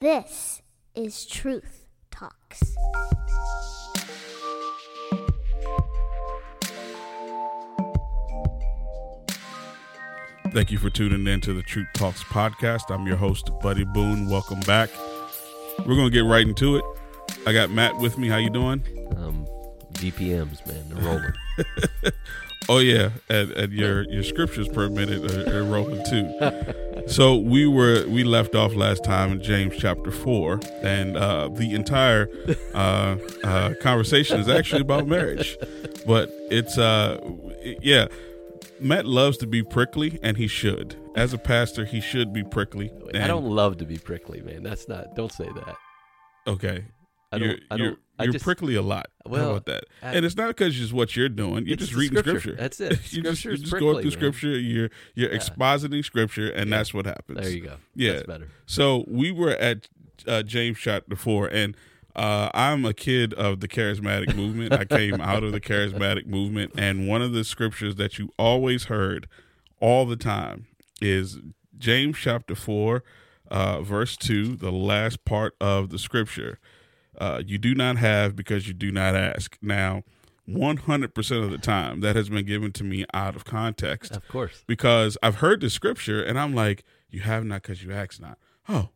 This is Truth Talks. Thank you for tuning in to the Truth Talks podcast. I'm your host, Buddy Boone. Welcome back. We're gonna get right into it. I got Matt with me. How you doing? um, GPMs, man, they're rolling. Oh yeah, and, and your your scriptures per minute are, are too. so we were we left off last time in James chapter four, and uh, the entire uh, uh, conversation is actually about marriage, but it's uh yeah. Matt loves to be prickly, and he should. As a pastor, he should be prickly. I don't love to be prickly, man. That's not. Don't say that. Okay. I don't. you're I you're, don't. I you're just, prickly a lot. How Well, about that? I- and it's not because it's what you're doing. You're just reading scripture. scripture. That's it. you just, you're just prickly, going through man. scripture. You're you're Yeah. expositing scripture, and Yeah. that's what happens. There you go. Yeah. That's better. So we were at uh, James chapter four, and uh, I'm a kid of the charismatic movement. I came out of the charismatic movement, and one of the scriptures that you always heard all the time is James chapter four, uh, verse two, the last part of the scripture. Uh, you do not have because you do not ask. Now, 100% of the time, that has been given to me out of context Of course. because I've heard the scripture and I'm like, you have not because you ask not. Oh,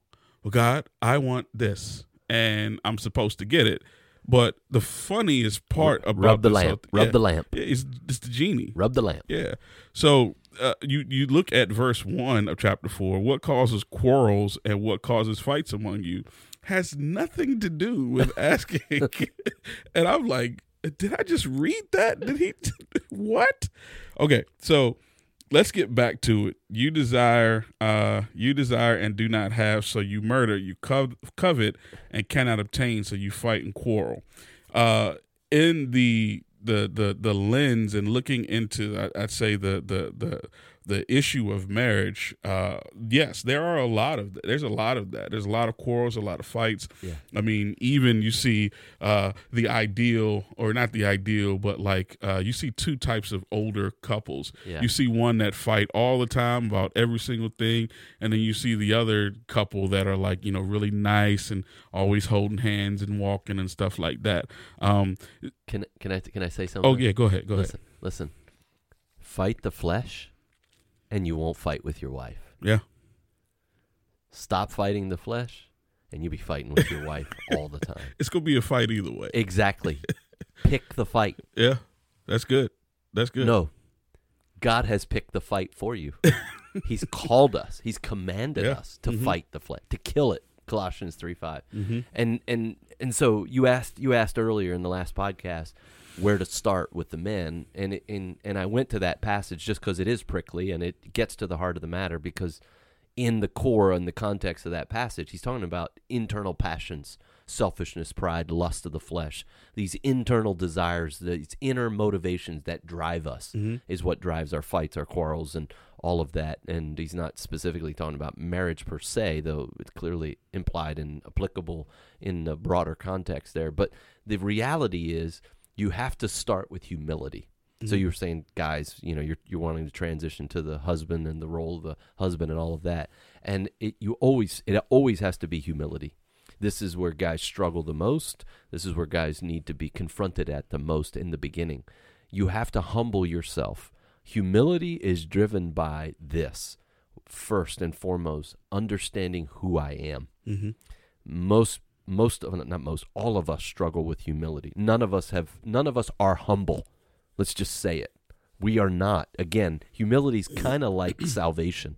well, God, I want this and I'm supposed to get it. But the funniest part about Rub the whole lamp. Rub yeah, the lamp. yeah, it's, it's the genie. Rub the lamp. Yeah. So uh, you you look at verse one of chapter four. What causes quarrels and what causes fights among you has nothing to do with asking. and I'm like, did I just read that? Did he? what? Okay. So let's get back to it. You desire, uh, you desire and do not have, so you murder. You cov- covet and cannot obtain, so you fight and quarrel. Uh, in the the the the lens and looking into, I- I'd say the the the the issue of marriage. Uh, yes, there are a lot of there's a lot of that. There's a lot of quarrels, a lot of fights. Yeah. I mean, even you see uh, the ideal, or not the ideal, but like uh, you see two types of older couples. Yeah. You see one that fight all the time about every single thing, and then you see the other couple that are like you know really nice and always holding hands and walking and stuff like that. Um, Can can I can I say something? oh yeah, go ahead, go ahead. Listen. Listen. Fight the flesh, and you won't fight with your wife. Yeah, Stop fighting the flesh, and you'll be fighting with your wife all the time. it's gonna be a fight either way. Exactly. Pick the fight. Yeah, that's good. That's good. No. God has picked the fight for you. He's called us. He's commanded Yeah. us to Mhm. fight the flesh, to kill it. Colossians 3 5. hmm And and and so you asked you asked earlier in the last podcast where to start with the men and it, and and I went to that passage just because it is prickly and it gets to the heart of the matter because in the core and the context of that passage he's talking about internal passions selfishness pride lust of the flesh these internal desires these inner motivations that drive us hmm is what drives our fights, our quarrels, and all of that. And he's not specifically talking about marriage per se, though it's clearly implied and applicable in the broader context there. But the reality is, you have to start with humility. So Mhm. you were saying, guys, you know, you're you're wanting to transition to the husband and the role of the husband and all of that, and it you always it always has to be humility. This is where guys struggle the most. This is where guys need to be confronted at the most in the beginning. You have to humble yourself. Humility is driven by this first and foremost, understanding who I am. hmm Most most of not most all of us struggle with humility. None of us have none of us are humble. Let's just say it. We are not. Again, humility is kind of like salvation,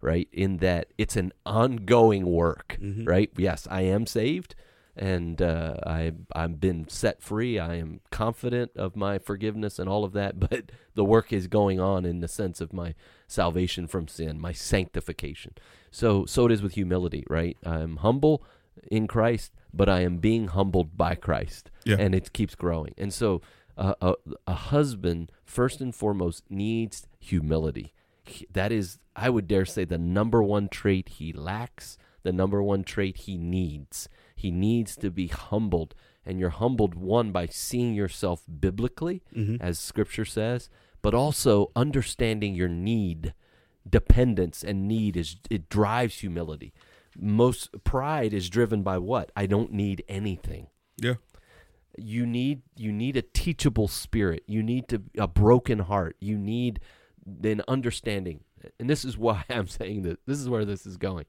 right? In that it's an ongoing work, Mhm. right? Yes, I am saved and uh, I I've been set free. I am confident of my forgiveness and all of that, but the work is going on in the sense of my salvation from sin, my sanctification. So so it is with humility, right? I'm humble in Christ, but I am being humbled by Christ, Yeah. and it keeps growing. And so uh, a a husband first and foremost needs humility. He- That is, I would dare say, the number one trait he lacks, the number one trait he needs. He needs to be humbled, and you're humbled one by seeing yourself biblically, hmm as Scripture says, but also understanding your need, dependence, and need is it drives humility. Most pride is driven by what? I don't need anything. Yeah. You need you need a teachable spirit. You need to a broken heart. You need an understanding. And this is why I'm saying that this is where this is going.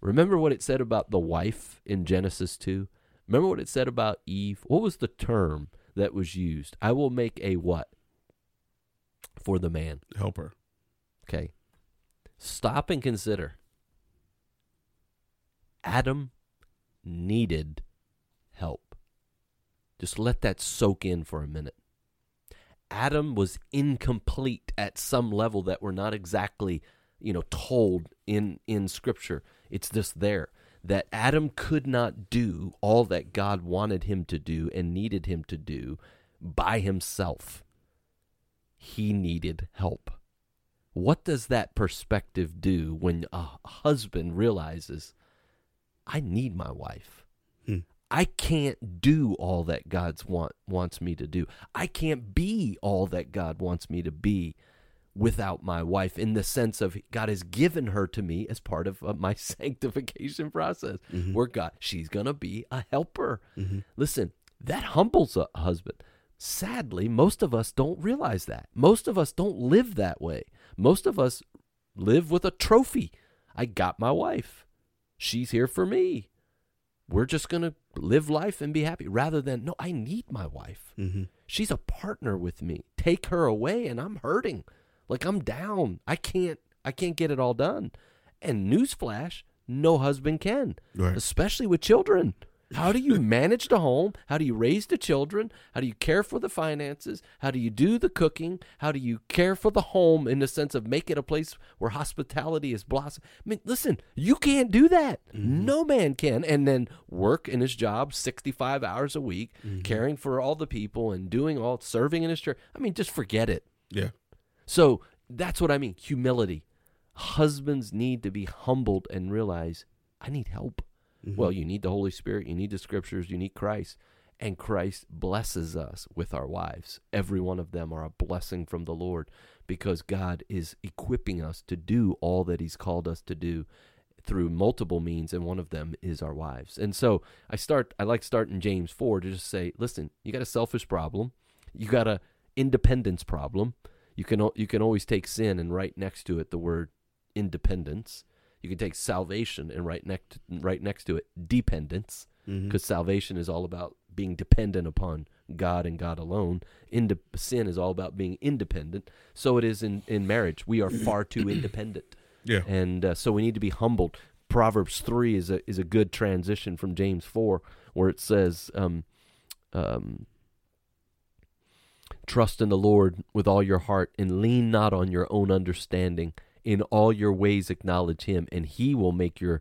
Remember what it said about the wife in Genesis 2? Remember what it said about Eve? What was the term that was used? I will make a what? For the man. Helper. Okay. Stop and consider. Adam needed help. Just let that soak in for a minute. Adam was incomplete at some level that we're not exactly, you know, told in in scripture. It's just there that Adam could not do all that God wanted him to do and needed him to do by himself. He needed help. What does that perspective do when a husband realizes, I need my wife? Hmm. I can't do all that God want, wants me to do. I can't be all that God wants me to be without my wife in the sense of God has given her to me as part of uh, my sanctification process. Mm-hmm. Where God, she's going to be a helper. Mm-hmm. Listen, that humbles a husband. Sadly, most of us don't realize that. Most of us don't live that way. Most of us live with a trophy. I got my wife. She's here for me. We're just going to live life and be happy rather than, no, I need my wife. Mm-hmm. She's a partner with me. Take her away and I'm hurting. Like I'm down. I can't I can't get it all done. And newsflash, no husband can. Right. Especially with children. How do you manage the home? How do you raise the children? How do you care for the finances? How do you do the cooking? How do you care for the home in the sense of make it a place where hospitality is blossom? I mean, listen, you can't do that. Mm-hmm. No man can. And then work in his job 65 hours a week, mm-hmm. caring for all the people and doing all, serving in his church. I mean, just forget it. Yeah. So that's what I mean humility. Husbands need to be humbled and realize, I need help. Mm-hmm. Well, you need the Holy Spirit, you need the scriptures, you need Christ. And Christ blesses us with our wives. Every one of them are a blessing from the Lord because God is equipping us to do all that He's called us to do through multiple means, and one of them is our wives. And so I start I like starting James four to just say, listen, you got a selfish problem, you got a independence problem. You can you can always take sin and write next to it the word independence. You can take salvation and write next right next to it dependence Mm-hmm. because salvation is all about being dependent upon God and God alone. Inde- sin is all about being independent. So it is in, in marriage. We are far too independent, Yeah. and uh, so we need to be humbled. Proverbs three is a is a good transition from James four, where it says, um, um, "Trust in the Lord with all your heart, and lean not on your own understanding. In all your ways acknowledge Him, and He will make your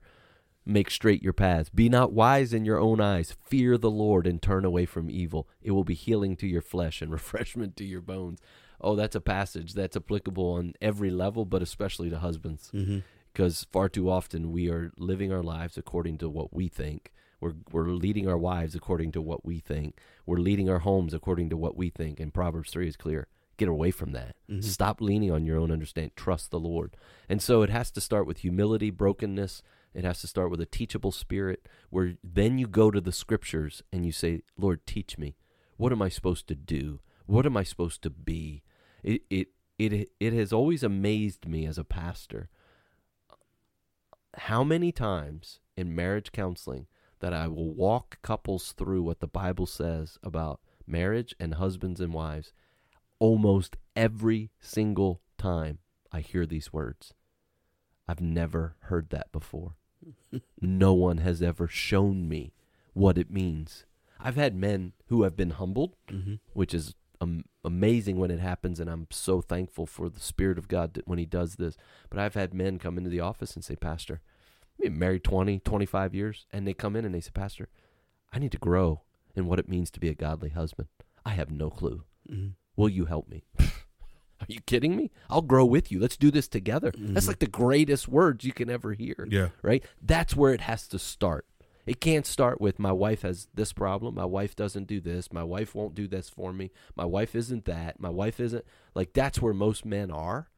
make straight your paths. Be not wise in your own eyes. Fear the Lord and turn away from evil. It will be healing to your flesh and refreshment to your bones." Oh, that's a passage that's applicable on every level, but especially to husbands Mm-hmm. because far too often we are living our lives according to what we think. We're we're leading our wives according to what we think. We're leading our homes according to what we think. And Proverbs three is clear. Get away from that. Mhm. Stop leaning on your own understanding. Trust the Lord. And so it has to start with humility, brokenness. It has to start with a teachable spirit, where then you go to the scriptures and you say, Lord, teach me. What am I supposed to do? What am I supposed to be? It it it it has always amazed me as a pastor how many times in marriage counseling that I will walk couples through what the Bible says about marriage and husbands and wives, almost every single time I hear these words. I've never heard that before. no one has ever shown me what it means. I've had men who have been humbled, Mm-hmm. which is um, amazing when it happens, and I'm so thankful for the Spirit of God that when He does this. But I've had men come into the office and say, Pastor, I've been married 20, 25 years, and they come in and they say, Pastor, I need to grow in what it means to be a godly husband. I have no clue. Mm-hmm. Will you help me? Are you kidding me? I'll grow with you. Let's do this together. That's Mhm. like the greatest words you can ever hear Yeah. right? That's where it has to start. It can't start with my wife has this problem, my wife doesn't do this, my wife won't do this for me, my wife isn't that, my wife isn't like that's where most men are.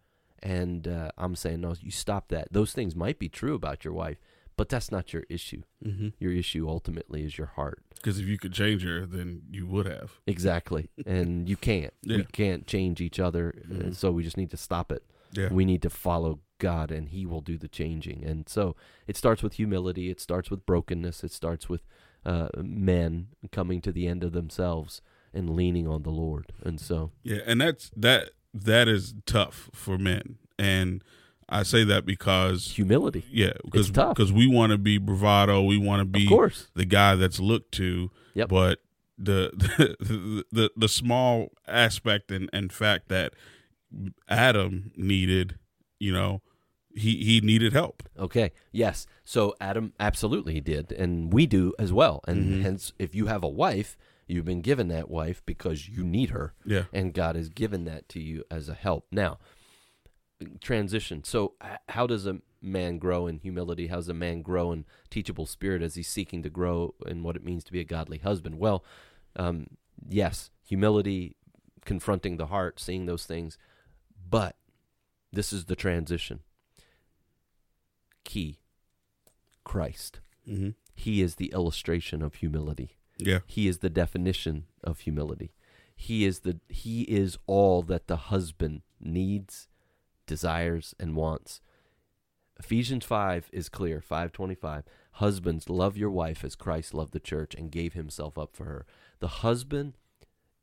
And uh, I'm saying no, you stop that. Those things might be true about your wife, But that's not your issue. Mm-hmm. Your issue ultimately is your heart. Because if you could change her, then you would have. Exactly. and you can't. Yeah. We can't change each other. Mhm. And so we just need to stop it. Yeah. We need to follow God and He will do the changing. And so it starts with humility, it starts with brokenness, it starts with uh, men coming to the end of themselves and leaning on the Lord. And so, Yeah, and that's that that is tough for men. And I say that because humility. yeah, because because we want to be bravado, we want to be the guy that's looked to. Yep. But the the the, the small aspect and, and fact that Adam needed, you know, he he needed help. Okay. Yes. So Adam absolutely did, and we do as well. And Mhm. hence, if you have a wife, you've been given that wife because you need her, Yeah. and God has given that to you as a help. Now, transition. So, how does a man grow in humility? How does a man grow in teachable spirit as he's seeking to grow in what it means to be a godly husband? Well, um, yes, humility, confronting the heart, seeing those things, but this is the transition. Key Christ. Mm-hmm. He is the illustration of humility. Yeah. He is the definition of humility. He is the he is all that the husband needs, desires and wants. Ephesians 5 is clear, 525. Husbands love your wife as Christ loved the church and gave himself up for her. The husband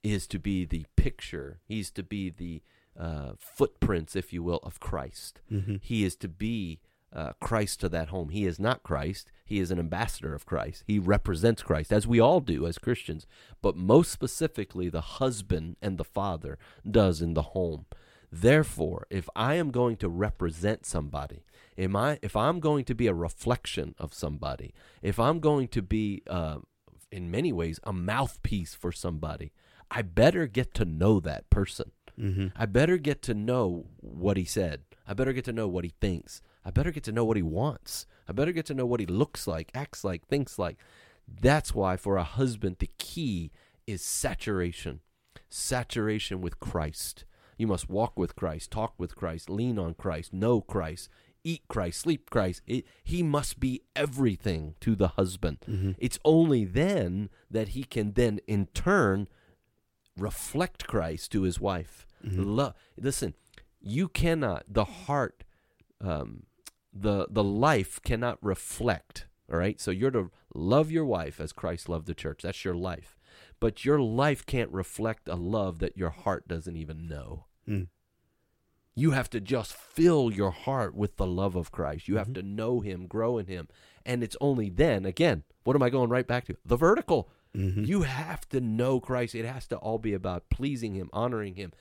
is to be the picture. He's to be the uh, footprints, if you will, of Christ. Mm-hmm. He is to be uh, Christ to that home. He is not Christ. He is an ambassador of Christ. He represents Christ, as we all do as Christians. But most specifically, the husband and the father does in the home. Therefore, if I am going to represent somebody, am I? If I'm going to be a reflection of somebody, if I'm going to be, uh, in many ways, a mouthpiece for somebody, I better get to know that person. Mm-hmm. I better get to know what he said. I better get to know what he thinks. I better get to know what he wants. I better get to know what he looks like, acts like, thinks like. That's why for a husband, the key is saturation. Saturation with Christ. You must walk with Christ, talk with Christ, lean on Christ, know Christ, eat Christ, sleep Christ. It, he must be everything to the husband. Mm-hmm. It's only then that he can then, in turn, reflect Christ to his wife. Mhm. Lo- listen, you cannot. The heart, um, the the life cannot reflect. All right, so you're to love your wife as Christ loved the church. That's your life, but your life can't reflect a love that your heart doesn't even know. Mm. You have to just fill your heart with the love of Christ. You have Mhm. to know Him, grow in Him, and it's only then. Again, what am I going right back to? The vertical. Mm-hmm. You have to know Christ. It has to all be about pleasing Him, honoring Him,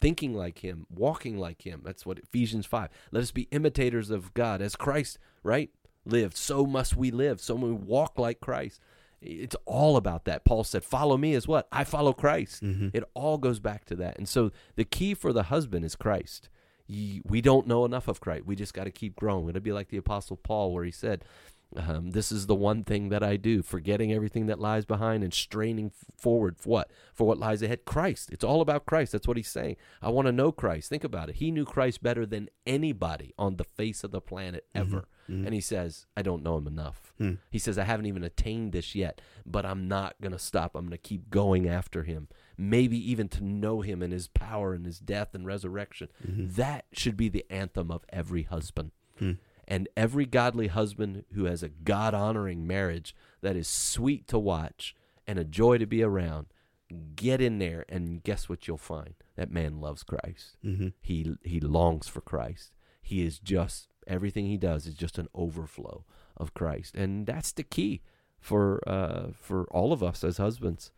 thinking like Him, walking like Him. That's what Ephesians 5. Let us be imitators of God as Christ, right? Lived. So must we live. So we walk like Christ. It's all about that. Paul said, Follow me as what? I follow Christ. Mm-hmm. It all goes back to that. And so the key for the husband is Christ. We don't know enough of Christ. We just got to keep growing. It'll be like the Apostle Paul, where he said, um, This is the one thing that I do, forgetting everything that lies behind and straining forward for what? For what lies ahead? Christ. It's all about Christ. That's what he's saying. I want to know Christ. Think about it. He knew Christ better than anybody on the face of the planet ever. Mhm. And he says, I don't know him enough. Hmm. He says, I haven't even attained this yet, but I'm not going to stop. I'm going to keep going after him. Maybe even to know him and his power and his death and resurrection. Mhm. That should be the anthem of every husband. Hmm. And every godly husband who has a God honoring marriage that is sweet to watch and a joy to be around, get in there and guess what you'll find? That man loves Christ. Mm-hmm. He he longs for Christ. He is just everything he does is just an overflow of Christ, and that's the key for uh, for all of us as husbands.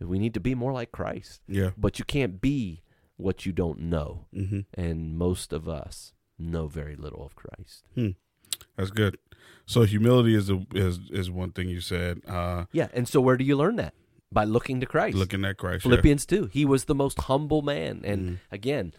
We need to be more like Christ, Yeah. but you can't be what you don't know, Mm-hmm. and most of us know very little of Christ. That's good. So humility is a, is is one thing you said. Uh, Yeah, and so where do you learn that? By looking to Christ. looking at Christ. yeah. Philippians 2. He was the most humble man. And Mhm. again,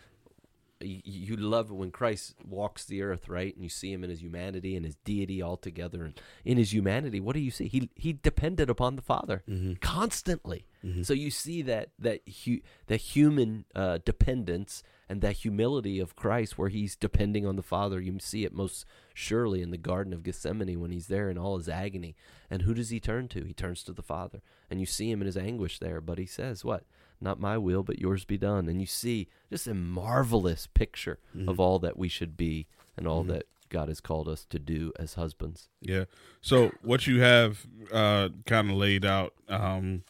you love when Christ walks the earth, right? And you see him in his humanity and his deity all together. And in his humanity, what do you see? He he depended upon the Father Mhm. constantly. So you see that that hu- that human uh, dependence and that humility of Christ, where he's depending on the Father. You see it most surely in the Garden of Gethsemane when he's there in all his agony. And who does he turn to? He turns to the Father, and you see him in his anguish there. But he says, "What? Not my will, but yours be done." And you see just a marvelous picture of all that we should be and all that God has called us to do as husbands. Yeah. So what you have uh, kind of laid out um,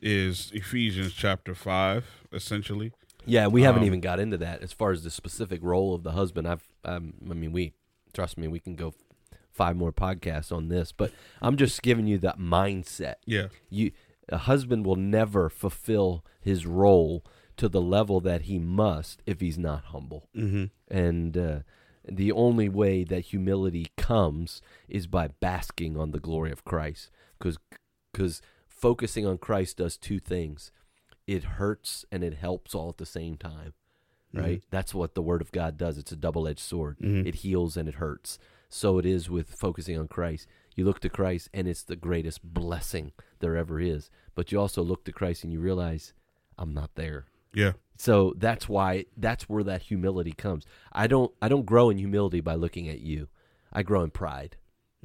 is Ephesians chapter five, essentially. Yeah, we haven't Um, even got into that as far as the specific role of the husband. I've, um, I mean, we trust me, we can go five more podcasts on this, but I'm just giving you that mindset. Yeah. You, a husband will never fulfill his role to the level that he must if he's not humble. Mm-hmm. And uh, the only way that humility comes is by basking on the glory of Christ. Because focusing on Christ does two things it hurts and it helps all at the same time. Right? That's what the Word of God does. It's a double edged sword, Mhm. it heals and it hurts. So it is with focusing on Christ. You look to Christ and it's the greatest blessing there ever is. But you also look to Christ and you realize, I'm not there. Yeah. So that's why that's where that humility comes. I don't I don't grow in humility by looking at you. I grow in pride.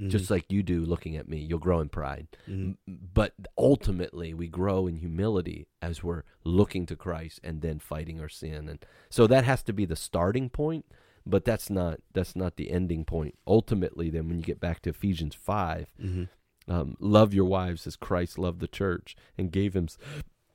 Just mm-hmm. like you do looking at me. You'll grow in pride. Mm-hmm. M- But ultimately we grow in humility as we're looking to Christ and then fighting our sin. And so that has to be the starting point, but that's not that's not the ending point. Ultimately then when you get back to Ephesians 5, mm-hmm. um, love your wives as Christ loved the church and gave him,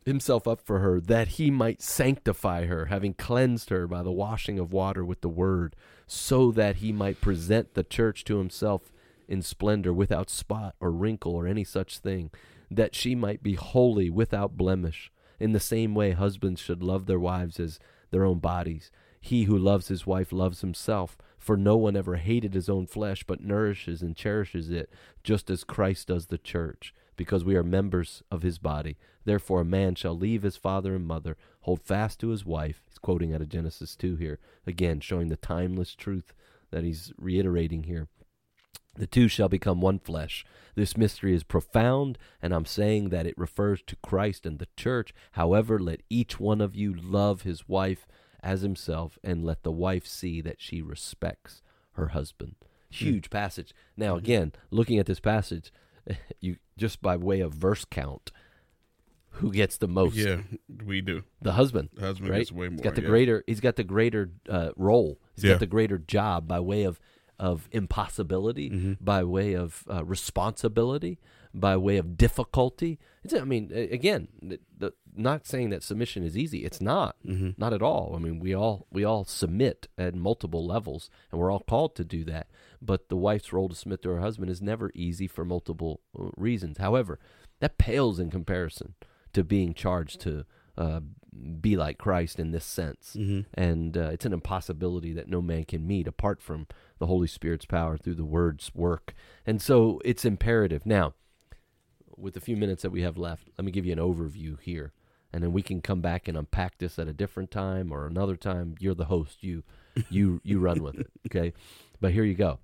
himself up for her, that he might sanctify her, having cleansed her by the washing of water with the word, so that he might present the church to himself in splendor, without spot or wrinkle or any such thing, that she might be holy without blemish. In the same way, husbands should love their wives as their own bodies. He who loves his wife loves himself, for no one ever hated his own flesh, but nourishes and cherishes it, just as Christ does the church, because we are members of his body. Therefore, a man shall leave his father and mother, hold fast to his wife. He's quoting out of Genesis 2 here, again, showing the timeless truth that he's reiterating here. The two shall become one flesh. This mystery is profound, and I'm saying that it refers to Christ and the church. However, let each one of you love his wife as himself, and let the wife see that she respects her husband. Huge passage. Now, again, looking at this passage, you just by way of verse count, who gets the most? Yeah, we do. The husband. The husband right? gets way He's more, got the yeah. greater. He's got the greater uh, role. He's Yeah. got the greater job by way of of impossibility, Mm-hmm. by way of uh, responsibility, by way of difficulty. It's, I mean, again, the, the, not saying that submission is easy. It's not. Mm-hmm. Not at all. I mean, we all we all submit at multiple levels, and we're all called to do that. But the wife's role to submit to her husband is never easy for multiple uh, reasons. However, that pales in comparison to being charged to uh, be like Christ in this sense. And uh, it's an impossibility that no man can meet apart from the Holy Spirit's power through the Word's work. And so it's imperative. Now, with the few minutes that we have left, let me give you an overview here. And then we can come back and unpack this at a different time or another time. You're the host. You you you run with it. Okay. But here you go.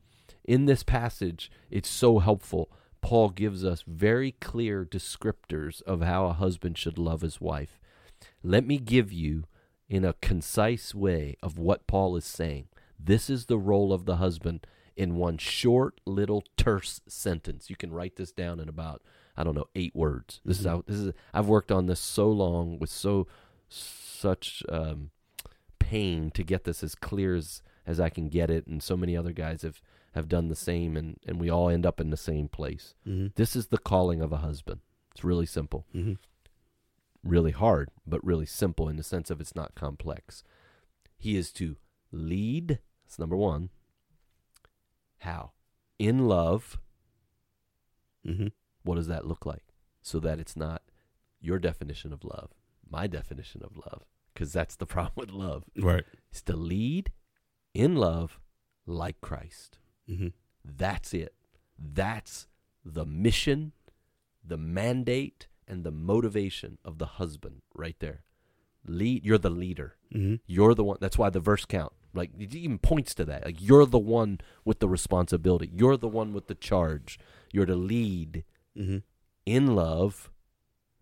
In this passage, it's so helpful. Paul gives us very clear descriptors of how a husband should love his wife. Let me give you, in a concise way, of what Paul is saying. This is the role of the husband in one short, little, terse sentence. You can write this down in about, I don't know, eight words. This is how this is. I've worked on this so long with so such um, pain to get this as clear as as I can get it, and so many other guys have have done the same, and and we all end up in the same place. This is the calling of a husband. It's really simple Mm-hmm. Really hard, but really simple in the sense of it's not complex. He is to lead, that's number one. How? In love, Mm-hmm. what does that look like? So that it's not your definition of love, my definition of love, because that's the problem with love. Right. It's to lead in love like Christ. Mm-hmm. That's it. That's the mission, the mandate, and the motivation of the husband right there. Lead you're the leader. Mm-hmm. You're the one that's why the verse count. Like it even points to that. Like you're the one with the responsibility. You're the one with the charge. You're to lead Mm-hmm. in love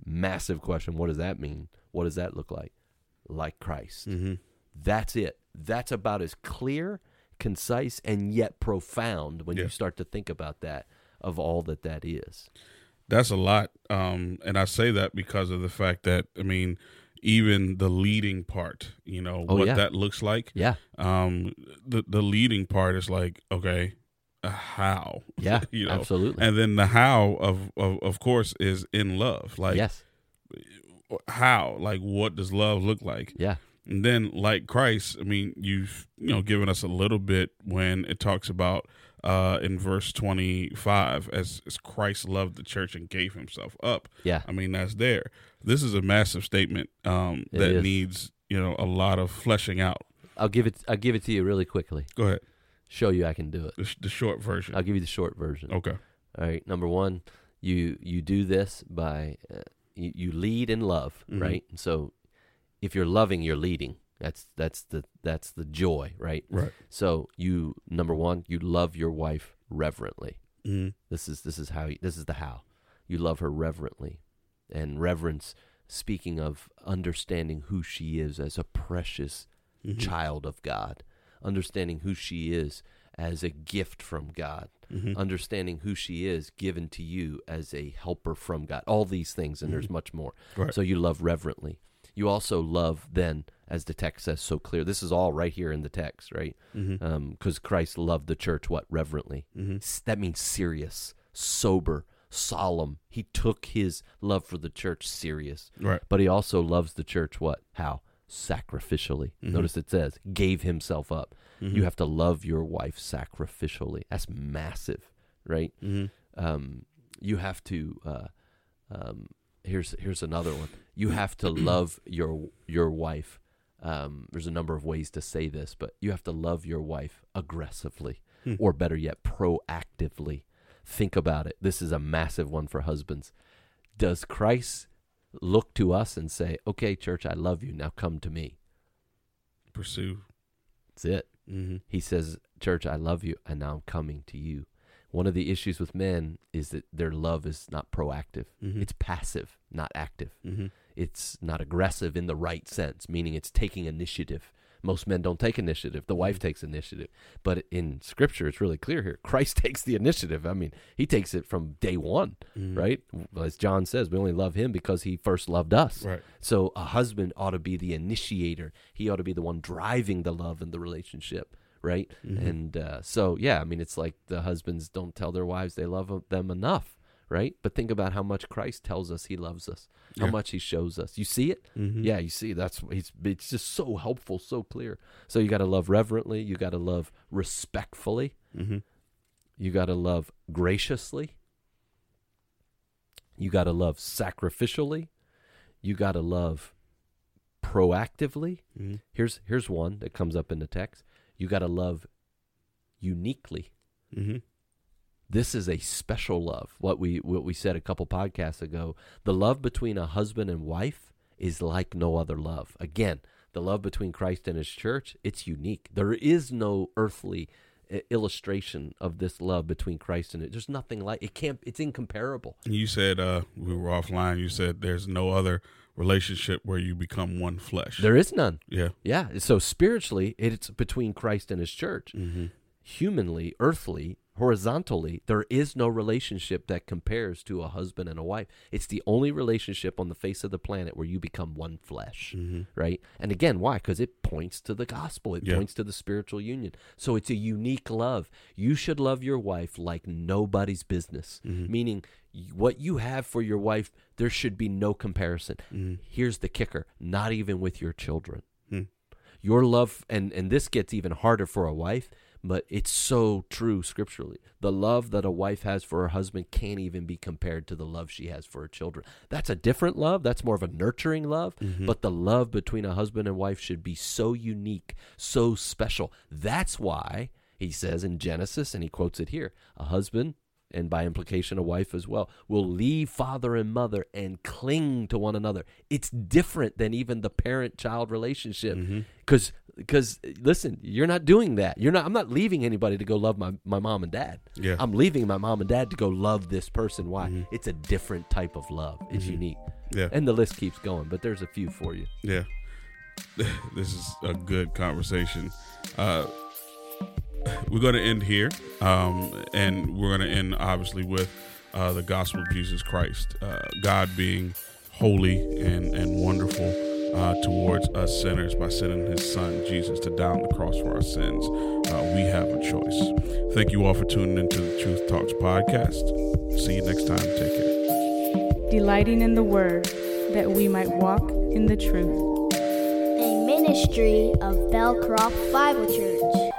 Massive question. What does that mean? What does that look like? Like Christ. Mm-hmm. That's it. That's about as clear, concise, and yet profound when Yeah. you start to think about that of all that that is. That's a lot. Um, and I say that because of the fact that I mean, even the leading part, you know, Oh, what yeah. that looks like. Yeah. Um, the the leading part is like, okay, uh, how? Yeah. you know, absolutely. and then the how of, of of course is in love. Like yes. how? Like what does love look like? Yeah. And then, like Christ, I mean, you've you know given us a little bit when it talks about uh, in verse twenty five, as, as Christ loved the church and gave Himself up. Yeah. I mean, that's there. This is a massive statement um, that is. needs you know a lot of fleshing out. I'll give it. I'll give it to you really quickly. Go ahead, Show you I can do it. the, sh- the short version. I'll give you the short version. Okay. All right. Number one, you you do this by uh, you, you lead in love, Mhm. right? And so, if you're loving, you're leading. That's that's the that's the joy, right? Right. So you number one, you love your wife reverently. Mm-hmm. This is this is how you, this is the how you love her reverently, and reverence. Speaking of understanding who she is as a precious Mm-hmm. child of God, understanding who she is as a gift from God, Mm-hmm. understanding who she is given to you as a helper from God. All these things, and there's much more. Right. So you love reverently. You also love then, as the text says so clear. This is all right here in the text, right? Mm-hmm. Because Christ loved the church what reverently. Mm-hmm. That means serious, sober, solemn. He took his love for the church serious. Right. But he also loves the church what? How? Sacrificially. Mhm. Notice it says, gave himself up. Mhm. You have to love your wife sacrificially. That's massive, right? Mm-hmm. Um, you have to. Uh, um, here's here's another one. You have to love your your wife. Um, there's a number of ways to say this, but you have to love your wife aggressively, Hmm. or better yet, proactively. Think about it. This is a massive one for husbands. Does Christ look to us and say, "Okay, church, I love you. Now come to me"? Pursue. That's it. Mm-hmm. He says, Church, I love you, and now I'm coming to you. One of the issues with men is that their love is not proactive. Mhm. It's passive, not active. Mm-hmm. It's not aggressive in the right sense, meaning it's taking initiative. Most men don't take initiative. The wife takes initiative. But in scripture, it's really clear here. Christ takes the initiative. I mean, he takes it from day one, Mhm. right? As John says, we only love him because he first loved us. Right. So a husband ought to be the initiator. He ought to be the one driving the love in the relationship, right? Mhm. And uh, so, yeah, I mean, it's like the husbands don't tell their wives they love them enough, right? But think about how much Christ tells us He loves us, how Yeah. much He shows us. You see it? Mhm. Yeah, you see. That's he's. It's just so helpful, so clear. So you got to love reverently. You got to love respectfully. Mm-hmm. You got to love graciously. You got to love sacrificially. You got to love proactively. Mm-hmm. Here's here's one that comes up in the text. You got to love uniquely. This is a special love. What we what we said a couple podcasts ago, the love between a husband and wife is like no other love. Again, the love between Christ and his church, it's unique. There is no earthly uh, illustration of this love between Christ and it. There's nothing like it can't it's incomparable. You said uh, we were offline. You said there's no other relationship where you become one flesh. There is none. yeah. Yeah. So spiritually, it's between Christ and his church. Mm-hmm. Humanly, earthly, horizontally, there is no relationship that compares to a husband and a wife. It's the only relationship on the face of the planet where you become one flesh, Mm-hmm. right? And again, why? Because it points to the gospel, it Yeah. points to the spiritual union. So it's a unique love. You should love your wife like nobody's business, Mhm. meaning what you have for your wife, there should be no comparison. Mm-hmm. Here's the kicker not even with your children. Hmm. Your love, and, and this gets even harder for a wife, but it's so true scripturally. The love that a wife has for her husband can't even be compared to the love she has for her children. That's a different love. That's more of a nurturing love. Mhm. But the love between a husband and wife should be so unique, so special. That's why he says in Genesis, and he quotes it here a husband, and by implication, a wife as well, will leave father and mother and cling to one another. It's different than even the parent child relationship. Because because listen, you're not doing that. You're not. I'm not leaving anybody to go love my, my mom and dad. Yeah. I'm leaving my mom and dad to go love this person. Why? Mhm. It's a different type of love. It's Mhm. unique. Yeah. And the list keeps going, but there's a few for you. Yeah. this is a good conversation. Uh, we're going to end here, um, and we're going to end obviously with uh, the gospel of Jesus Christ, uh, God being holy and and wonderful uh, towards us sinners by sending His Son Jesus to die on the cross for our sins. Uh, we have a choice. Thank you all for tuning into the Truth Talks podcast. See you next time. Take care. Delighting in the Word, that we might walk in the truth. A ministry of Bellcroft Bible Church.